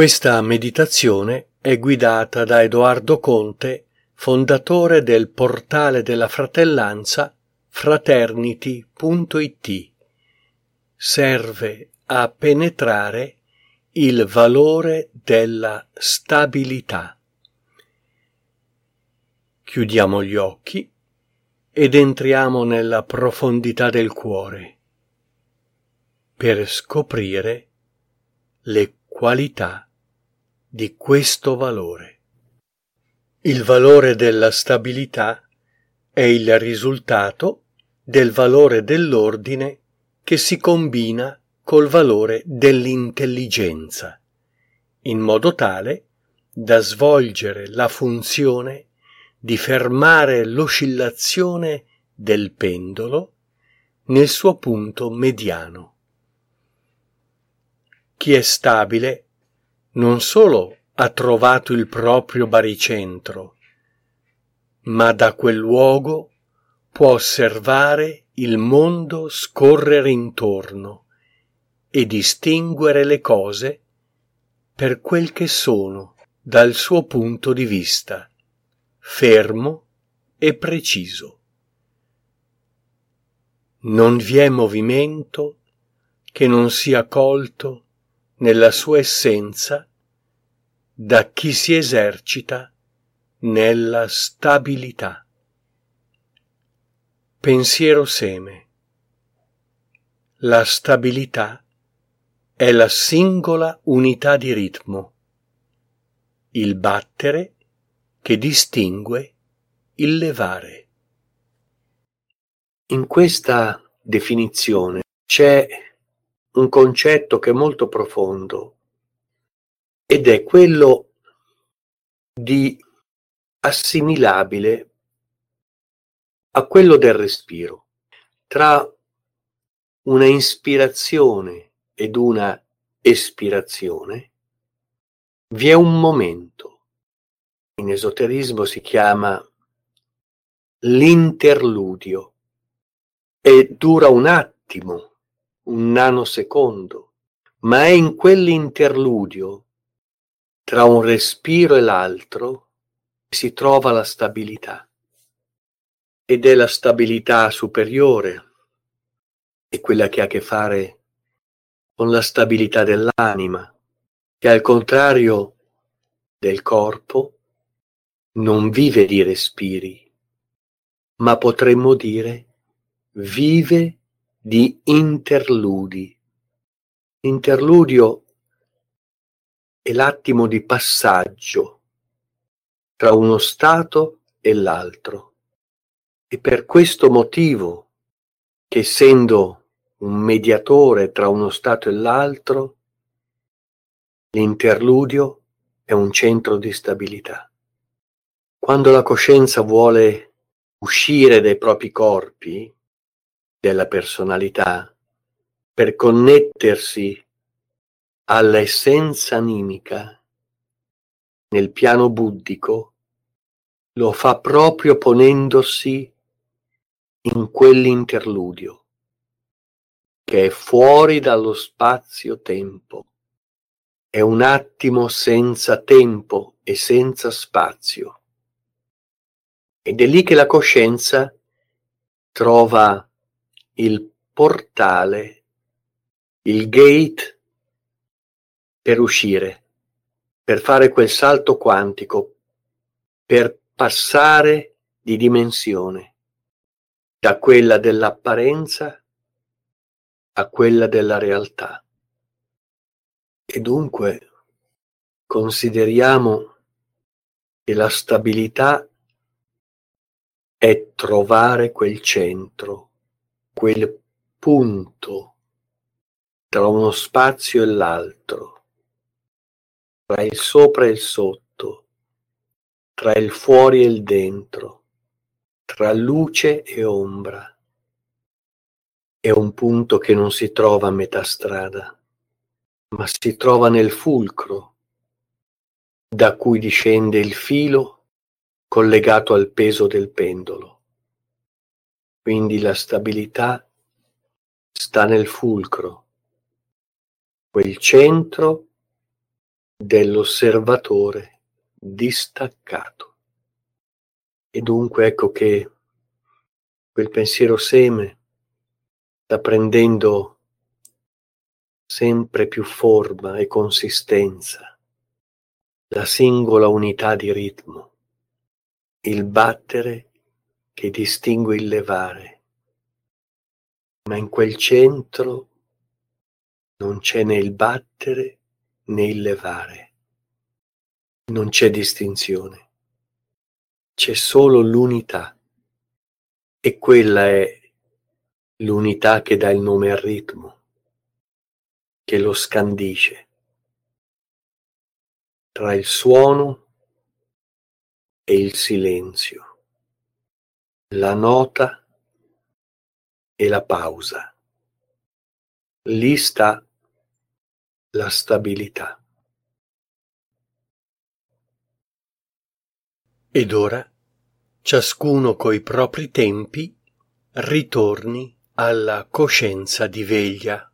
Questa meditazione è guidata da Edoardo Conte, fondatore del portale della fratellanza fraternity.it. Serve a penetrare il valore della stabilità. Chiudiamo gli occhi ed entriamo nella profondità del cuore per scoprire le qualità di questo valore. Il valore della stabilità è il risultato del valore dell'ordine che si combina col valore dell'intelligenza, in modo tale da svolgere la funzione di fermare l'oscillazione del pendolo nel suo punto mediano. Chi è stabile non solo ha trovato il proprio baricentro, ma da quel luogo può osservare il mondo scorrere intorno e distinguere le cose per quel che sono dal suo punto di vista, fermo e preciso. Non vi è movimento che non sia colto nella sua essenza da chi si esercita nella stabilità. Pensiero seme. La stabilità è la singola unità di ritmo, il battere che distingue il levare. In questa definizione c'è un concetto che è molto profondo ed è quello di assimilabile a quello del respiro. Tra una ispirazione ed una espirazione vi è un momento. In esoterismo si chiama l'interludio e dura un attimo un nanosecondo, ma è in quell'interludio tra un respiro e l'altro che si trova la stabilità. Ed è la stabilità superiore, è quella che ha a che fare con la stabilità dell'anima, che al contrario del corpo non vive di respiri, ma potremmo dire vive di interludi. Interludio è l'attimo di passaggio tra uno stato e l'altro. E per questo motivo che essendo un mediatore tra uno stato e l'altro, l'interludio è un centro di stabilità. Quando la coscienza vuole uscire dai propri corpi, della personalità per connettersi all'essenza animica nel piano buddico, lo fa proprio ponendosi in quell'interludio che è fuori dallo spazio-tempo. È un attimo senza tempo e senza spazio. Ed è lì che la coscienza trova il portale, il gate per uscire, per fare quel salto quantico, per passare di dimensione, da quella dell'apparenza a quella della realtà. E dunque consideriamo che la stabilità è trovare quel centro quel punto tra uno spazio e l'altro, tra il sopra e il sotto, tra il fuori e il dentro, tra luce e ombra. È un punto che non si trova a metà strada, ma si trova nel fulcro, da cui discende il filo collegato al peso del pendolo. Quindi la stabilità sta nel fulcro, quel centro dell'osservatore distaccato. E dunque ecco che quel pensiero seme sta prendendo sempre più forma e consistenza, la singola unità di ritmo, il battere che distingue il levare, ma in quel centro non c'è né il battere né il levare, non c'è distinzione, c'è solo l'unità. E quella è l'unità che dà il nome al ritmo, che lo scandisce. Tra il suono e il silenzio, la nota e la pausa. Lì sta la stabilità. Ed ora, ciascuno coi propri tempi, ritorni alla coscienza di veglia.